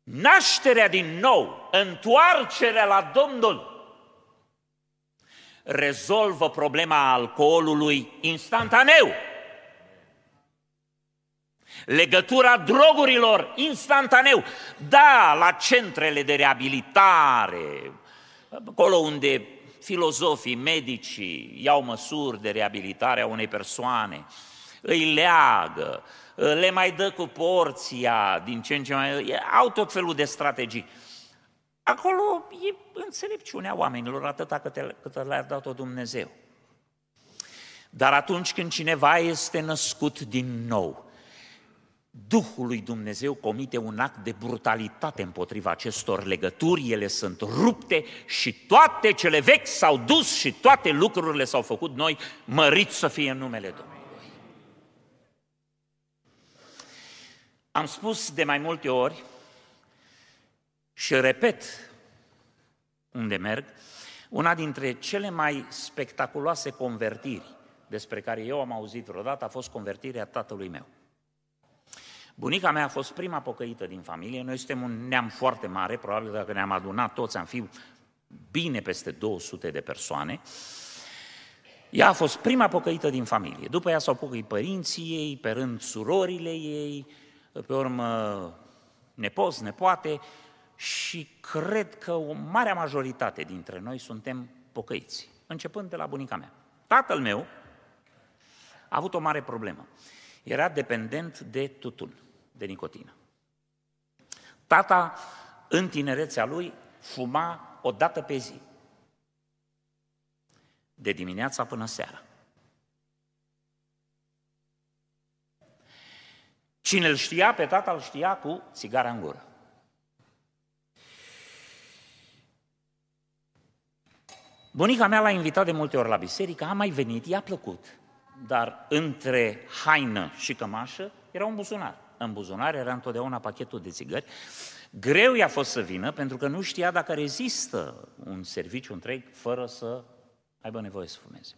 Nașterea din nou, întoarcerea la Domnul, rezolvă problema alcoolului instantaneu. Legătura drogurilor instantaneu. Da, la centrele de reabilitare, acolo unde filozofii, medicii iau măsuri de reabilitare a unei persoane, îi leagă, le mai dă cu porția din ce în ce mai... Au tot felul de strategii. Acolo e înțelepciunea oamenilor atâta cât, cât le-a dat-o Dumnezeu. Dar atunci când cineva este născut din nou, Duhul lui Dumnezeu comite un act de brutalitate împotriva acestor legături, ele sunt rupte și toate cele vechi s-au dus și toate lucrurile s-au făcut noi, măriți să fie în numele Domnului. Am spus de mai multe ori și repet unde merg, una dintre cele mai spectaculoase convertiri despre care eu am auzit vreodată a fost convertirea tatălui meu. Bunica mea a fost prima pocăită din familie, noi suntem un neam foarte mare, probabil dacă ne-am adunat toți am fi bine peste 200 de persoane. Ea a fost prima pocăită din familie. După ea s-au pocăit părinții ei, pe rând surorile ei, pe urmă nepoți, nepoate și cred că o mare majoritate dintre noi suntem pocăiți, începând de la bunica mea. Tatăl meu a avut o mare problemă. Era dependent de tutun, de nicotină. Tata, în tinerețea lui, fuma o dată pe zi, de dimineața până seara. Cine îl știa pe tata, îl știa cu țigara în gură. Bunica mea l-a invitat de multe ori la biserică, a mai venit, i-a plăcut, dar între haină și cămașă era un buzunar. În buzunar era întotdeauna pachetul de țigări. Greu i-a fost să vină pentru că nu știa dacă rezistă un serviciu întreg fără să aibă nevoie să fumeze.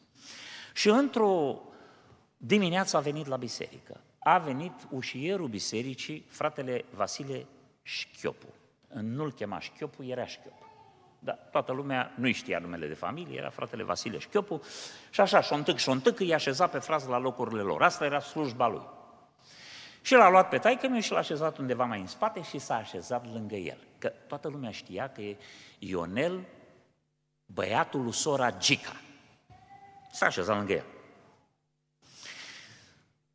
Și într-o dimineață a venit la biserică. A venit ușierul bisericii, fratele Vasile Șchiopu. Nu-l chema Șchiopu, era Șchiopu. Da, toată lumea nu știa numele de familie, era fratele Vasile Șchiopu și așa, șontâc, șontâc, îi așeza pe frază la locurile lor. Asta era slujba lui. Și l-a luat pe taică meu și l-a așezat undeva mai în spate și s-a așezat lângă el. Că toată lumea știa că e Ionel, băiatul lui sora Gica. S-a așezat lângă ea.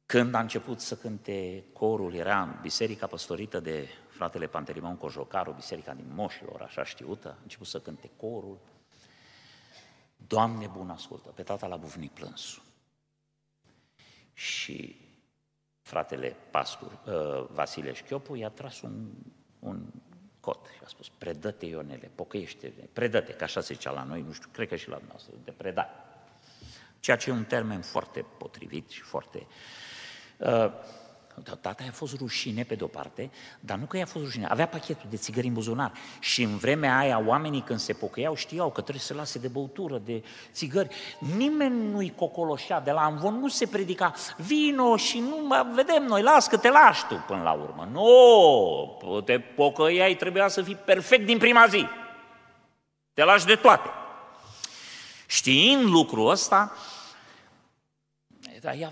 Când a început să cânte corul, era biserica păstorită de fratele Pantelimon Cojocaru, biserica din Moșilor, așa știută, a început să cânte corul. Doamne bun ascultă, pe tata la buvnic plânsul. Și fratele Pascur, uh, Vasile Șchiopu, i-a tras un, un cot și a spus, predă-te Ionele, pocăiește predă-te, că așa se zicea la noi, nu știu, cred că și la noastră, de predai. Ceea ce e un termen foarte potrivit și foarte... Uh, Tata a fost rușine pe de-o parte, dar nu că i-a fost rușine, avea pachetul de țigări în buzunar. Și în vremea aia, oamenii când se pocăiau știau că trebuie să lase de băutură, de țigări. Nimeni nu-i cocoloșea de la Amvon, nu se predica vino și nu mă vedem noi, las că te lași tu până la urmă. Nu, te pocăiai, trebuia să fii perfect din prima zi. Te lași de toate. Știind lucrul ăsta, dar ea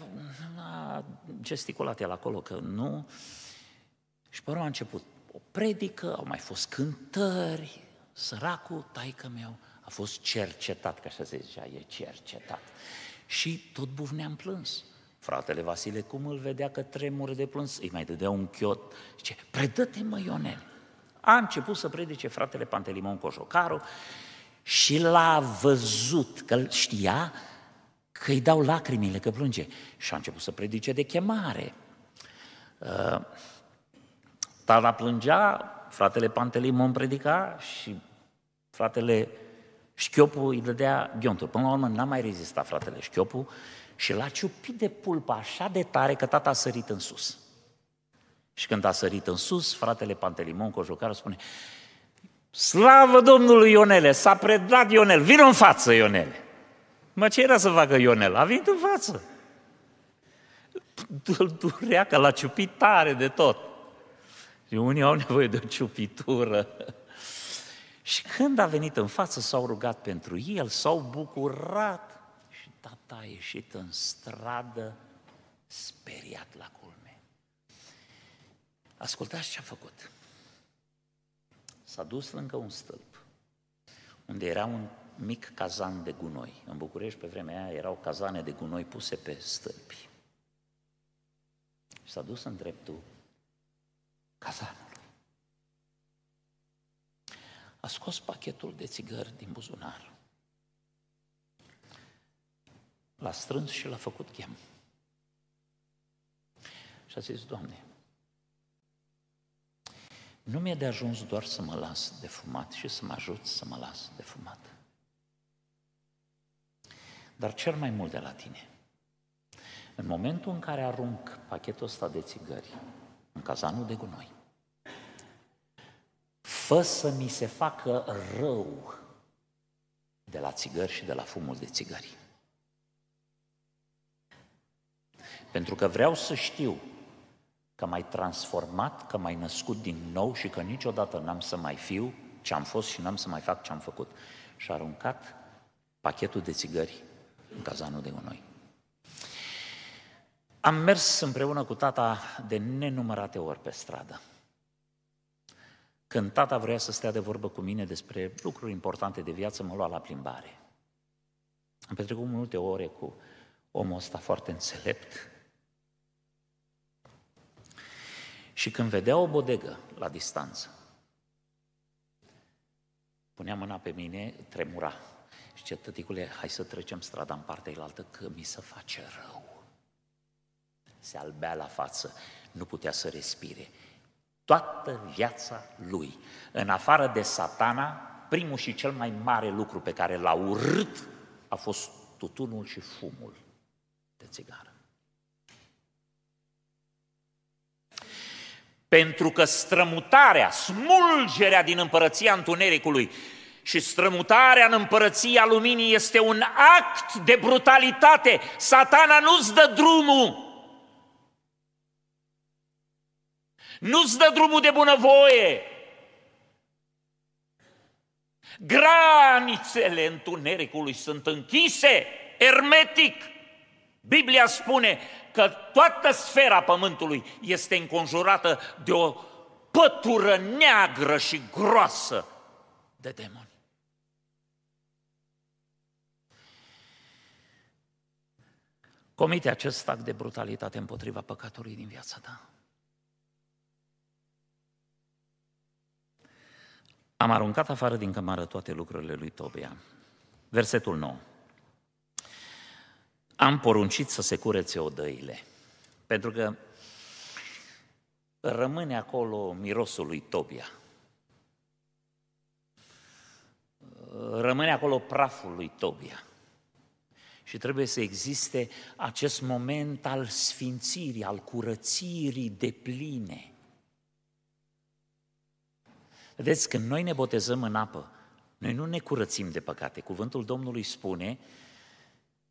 gesticulat el acolo că nu. Și pe urmă a început o predică, au mai fost cântări, săracul, taică meu, a fost cercetat, că așa se zicea, e cercetat. Și tot buvneam plâns. Fratele Vasile, cum îl vedea că tremură de plâns, îi mai dădea un chiot, zice, predă-te mă Ionel. A început să predice fratele Pantelimon Cojocaru și l-a văzut, că știa că îi dau lacrimile, că plânge. Și a început să predice de chemare. Uh, Tara plângea, fratele Pantelimon predica și fratele Șchiopu îi dădea ghiontul. Până la urmă n-a mai rezistat fratele Șchiopu și l-a ciupit de pulpă așa de tare că tata a sărit în sus. Și când a sărit în sus, fratele Pantelimon, cojocarul, spune Slavă Domnului Ionele, s-a predat Ionel, vină în față Ionele. Mă, ce era să facă Ionel? A venit în față. Îl durea că l-a ciupit tare de tot. Și unii au nevoie de o ciupitură. Și când a venit în față, s-au rugat pentru el, s-au bucurat. Și tata a ieșit în stradă, speriat la culme. Ascultați ce a făcut. S-a dus lângă un stâlp, unde era un mic cazan de gunoi. În București, pe vremea aia, erau cazane de gunoi puse pe stâlpi. Și s-a dus în dreptul cazanului. A scos pachetul de țigări din buzunar. L-a strâns și l-a făcut chem. Și a zis, Doamne, nu mi-e de ajuns doar să mă las de fumat și să mă ajut să mă las de fumat dar cel mai mult de la tine. În momentul în care arunc pachetul ăsta de țigări în cazanul de gunoi, fă să mi se facă rău de la țigări și de la fumul de țigări. Pentru că vreau să știu că m-ai transformat, că m-ai născut din nou și că niciodată n-am să mai fiu ce am fost și n-am să mai fac ce am făcut. Și a aruncat pachetul de țigări în cazanul de gunoi. Am mers împreună cu tata de nenumărate ori pe stradă. Când tata vrea să stea de vorbă cu mine despre lucruri importante de viață, mă lua la plimbare. Am petrecut multe ore cu omul ăsta foarte înțelept. Și când vedea o bodegă la distanță, punea mâna pe mine, tremura. Și ce tăticule, hai să trecem strada în partea elaltă, că mi se face rău. Se albea la față, nu putea să respire. Toată viața lui, în afară de satana, primul și cel mai mare lucru pe care l-a urât a fost tutunul și fumul de țigară. Pentru că strămutarea, smulgerea din împărăția întunericului și strămutarea în împărăția luminii este un act de brutalitate. Satana nu-ți dă drumul. Nu-ți dă drumul de bunăvoie. Granițele întunericului sunt închise, ermetic. Biblia spune că toată sfera pământului este înconjurată de o pătură neagră și groasă de demoni. Comite acest act de brutalitate împotriva păcatului din viața ta. Am aruncat afară din cămară toate lucrurile lui Tobia. Versetul 9. Am poruncit să se curețe odăile, pentru că rămâne acolo mirosul lui Tobia. Rămâne acolo praful lui Tobia. Și trebuie să existe acest moment al sfințirii, al curățirii de pline. Vedeți, când noi ne botezăm în apă, noi nu ne curățim de păcate. Cuvântul Domnului spune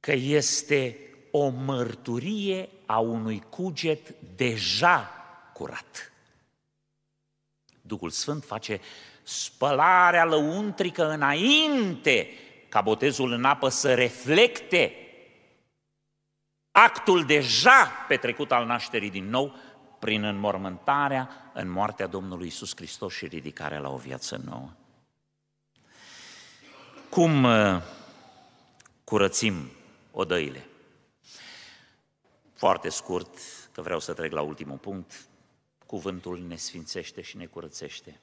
că este o mărturie a unui cuget deja curat. Duhul Sfânt face spălarea lăuntrică înainte ca botezul în apă să reflecte actul deja petrecut al nașterii din nou prin înmormântarea în moartea Domnului Isus Hristos și ridicarea la o viață nouă. Cum uh, curățim odăile? Foarte scurt, că vreau să trec la ultimul punct, cuvântul ne sfințește și ne curățește.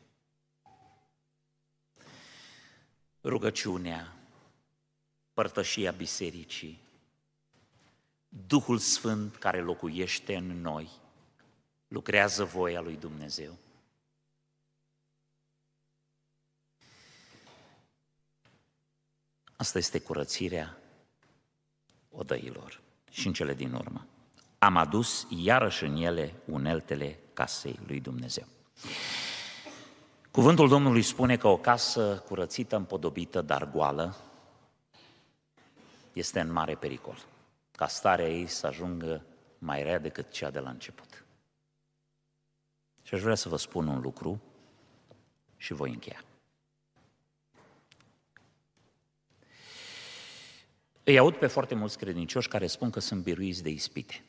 Rugăciunea, părtășia bisericii, Duhul Sfânt care locuiește în noi, lucrează voia lui Dumnezeu. Asta este curățirea odăilor. Și în cele din urmă. Am adus iarăși în ele uneltele casei lui Dumnezeu. Cuvântul Domnului spune că o casă curățită, împodobită, dar goală, este în mare pericol. Ca starea ei să ajungă mai rea decât cea de la început. Și aș vrea să vă spun un lucru și voi încheia. Îi aud pe foarte mulți credincioși care spun că sunt biruiți de ispite.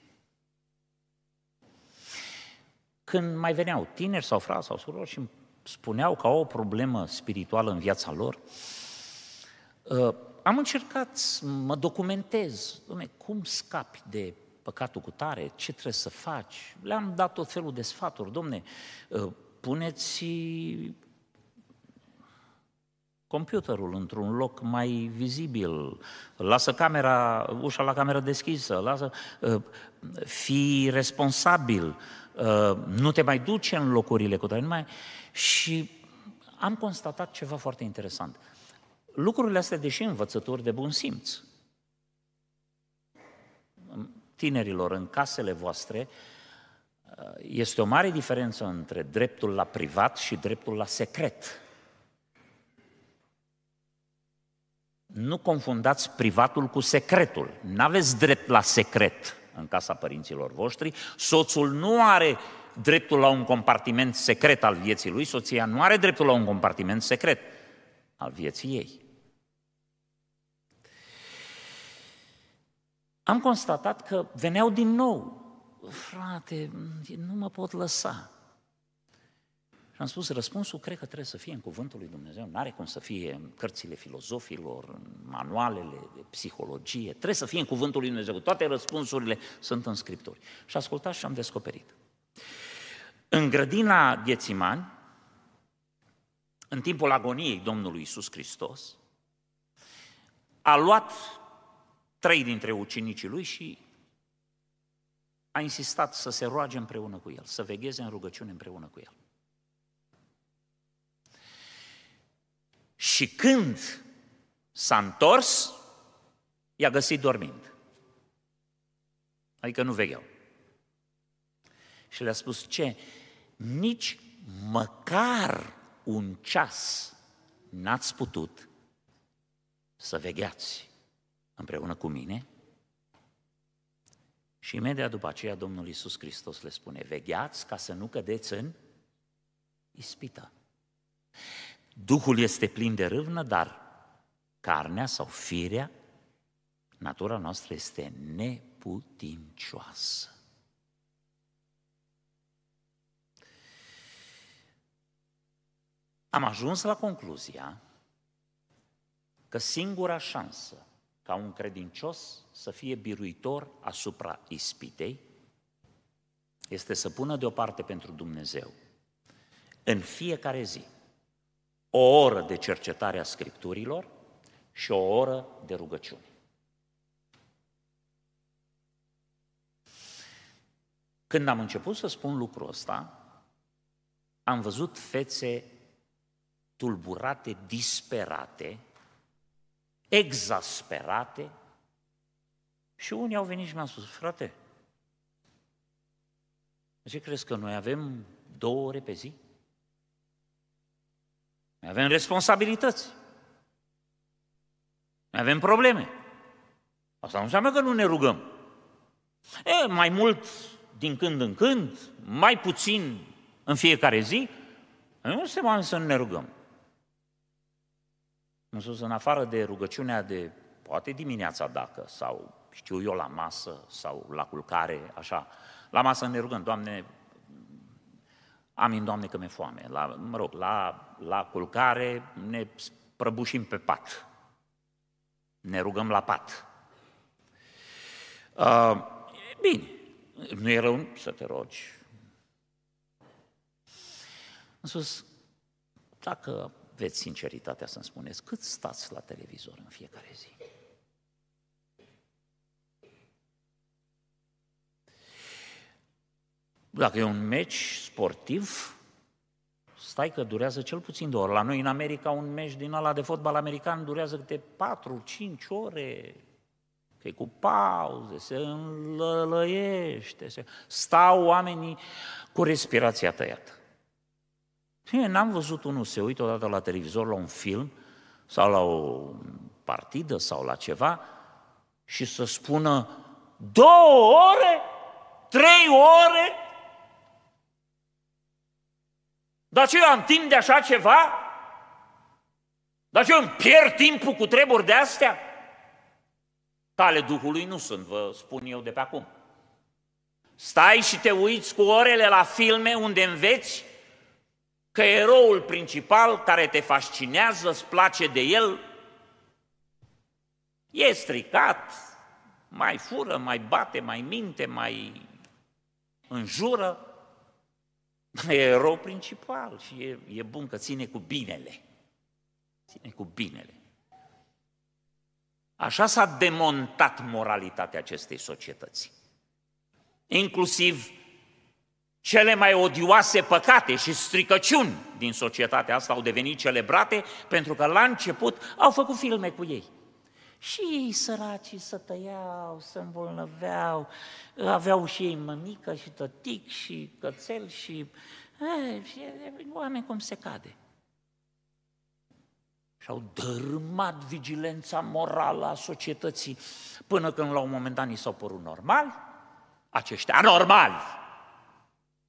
Când mai veneau tineri sau frați sau surori și îmi spuneau că au o problemă spirituală în viața lor, uh, am încercat să mă documentez, Dom'le, cum scapi de păcatul cu tare, ce trebuie să faci. Le-am dat tot felul de sfaturi. Domne, uh, puneți computerul într-un loc mai vizibil, lasă camera, ușa la cameră deschisă, lasă, uh, fi responsabil, uh, nu te mai duce în locurile cu tare, mai... Și am constatat ceva foarte interesant. Lucrurile astea, deși învățători de bun simț, tinerilor în casele voastre, este o mare diferență între dreptul la privat și dreptul la secret. Nu confundați privatul cu secretul. Nu aveți drept la secret în casa părinților voștri. Soțul nu are dreptul la un compartiment secret al vieții lui, soția nu are dreptul la un compartiment secret al vieții ei. Am constatat că veneau din nou, frate, nu mă pot lăsa. Și am spus, răspunsul cred că trebuie să fie în cuvântul lui Dumnezeu, nu are cum să fie în cărțile filozofilor, în manualele de psihologie, trebuie să fie în cuvântul lui Dumnezeu, toate răspunsurile sunt în Scripturi. Și ascultați și am descoperit. În grădina Ghețimani, în timpul agoniei Domnului Isus Hristos, a luat trei dintre ucenicii lui și a insistat să se roage împreună cu el, să vegheze în rugăciune împreună cu el. Și când s-a întors, i-a găsit dormind. Adică nu vegheau. Și le-a spus, ce? Nici măcar un ceas n-ați putut să vegheați împreună cu mine? Și imediat după aceea Domnul Iisus Hristos le spune, vegheați ca să nu cădeți în ispită. Duhul este plin de râvnă, dar carnea sau firea, natura noastră este neputincioasă. Am ajuns la concluzia că singura șansă ca un credincios să fie biruitor asupra ispitei este să pună deoparte pentru Dumnezeu în fiecare zi o oră de cercetare a Scripturilor și o oră de rugăciune. Când am început să spun lucrul ăsta, am văzut fețe tulburate, disperate, exasperate și unii au venit și mi-au spus, frate, ce crezi că noi avem două ore pe zi? Noi avem responsabilități. Noi avem probleme. Asta nu înseamnă că nu ne rugăm. E, mai mult din când în când, mai puțin în fiecare zi, nu suntem oameni să nu ne rugăm. În sus, în afară de rugăciunea de, poate dimineața dacă, sau știu eu, la masă, sau la culcare, așa, la masă ne rugăm, Doamne, amin, Doamne, că mi-e foame. La, mă rog, la, la culcare ne prăbușim pe pat. Ne rugăm la pat. Uh, bine, nu e rău să te rogi. Am spus, dacă aveți sinceritatea să-mi spuneți, cât stați la televizor în fiecare zi? Dacă e un meci sportiv, stai că durează cel puțin de ori. La noi în America un meci din ăla de fotbal american durează câte 4-5 ore, că e cu pauze, se înlălăiește, se... stau oamenii cu respirația tăiată. Fie, n-am văzut unul se uită odată la televizor la un film sau la o partidă sau la ceva și să spună două ore, trei ore, dar ce eu am timp de așa ceva? Dar ce eu îmi pierd timpul cu treburi de astea? Tale Duhului nu sunt, vă spun eu de pe acum. Stai și te uiți cu orele la filme unde înveți că eroul principal care te fascinează, îți place de el, e stricat, mai fură, mai bate, mai minte, mai înjură, e erou principal și e, e bun că ține cu binele. Ține cu binele. Așa s-a demontat moralitatea acestei societăți. Inclusiv cele mai odioase păcate și stricăciuni din societatea asta au devenit celebrate pentru că la început au făcut filme cu ei. Și ei săracii să tăiau, să îmbolnăveau, aveau și ei mămică și tătic și cățel și, e, și oameni cum se cade. Și au dărâmat vigilența morală a societății până când la un moment dat ni s-au părut normal, aceștia anormali,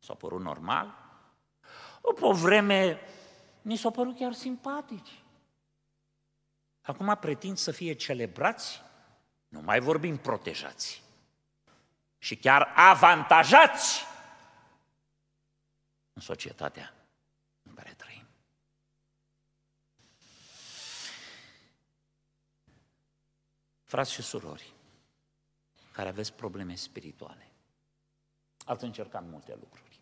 s-au părut normal, după o vreme ni s-au părut chiar simpatici. Acum pretind să fie celebrați, nu mai vorbim protejați, și chiar avantajați în societatea în care trăim. Frați și surori, care aveți probleme spirituale, ați încercat multe lucruri.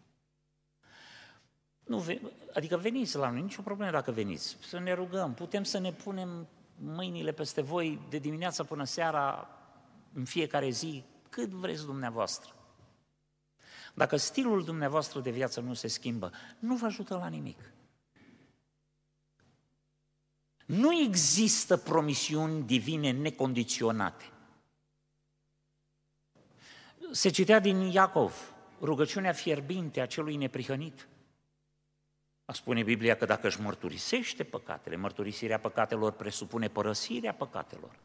Nu, adică veniți la noi, nicio problemă dacă veniți, să ne rugăm, putem să ne punem mâinile peste voi de dimineața până seara, în fiecare zi, cât vreți dumneavoastră. Dacă stilul dumneavoastră de viață nu se schimbă, nu vă ajută la nimic. Nu există promisiuni divine necondiționate. Se citea din Iacov, rugăciunea fierbinte a celui neprihănit. A spune Biblia că dacă își mărturisește păcatele, mărturisirea păcatelor presupune părăsirea păcatelor.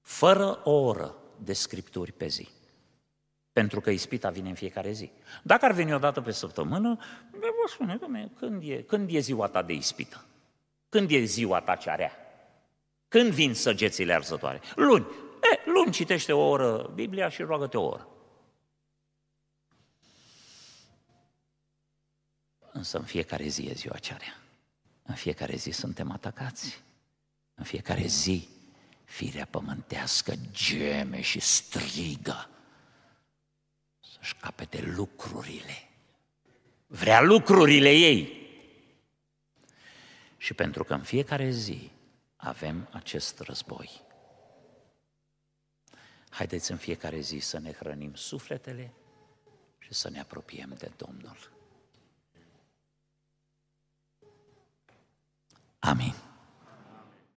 Fără o oră de scripturi pe zi. Pentru că ispita vine în fiecare zi. Dacă ar veni o dată pe săptămână, vă spune, domne, când e, când e ziua ta de ispită? Când e ziua ta ce area? Când vin săgețile arzătoare? Luni. E, luni citește o oră Biblia și roagă-te o oră. Însă în fiecare zi e ziua aceea. în fiecare zi suntem atacați. În fiecare zi firea pământească geme și strigă să-și capete lucrurile. Vrea lucrurile ei. Și pentru că în fiecare zi avem acest război, haideți în fiecare zi să ne hrănim sufletele și să ne apropiem de Domnul. Amin.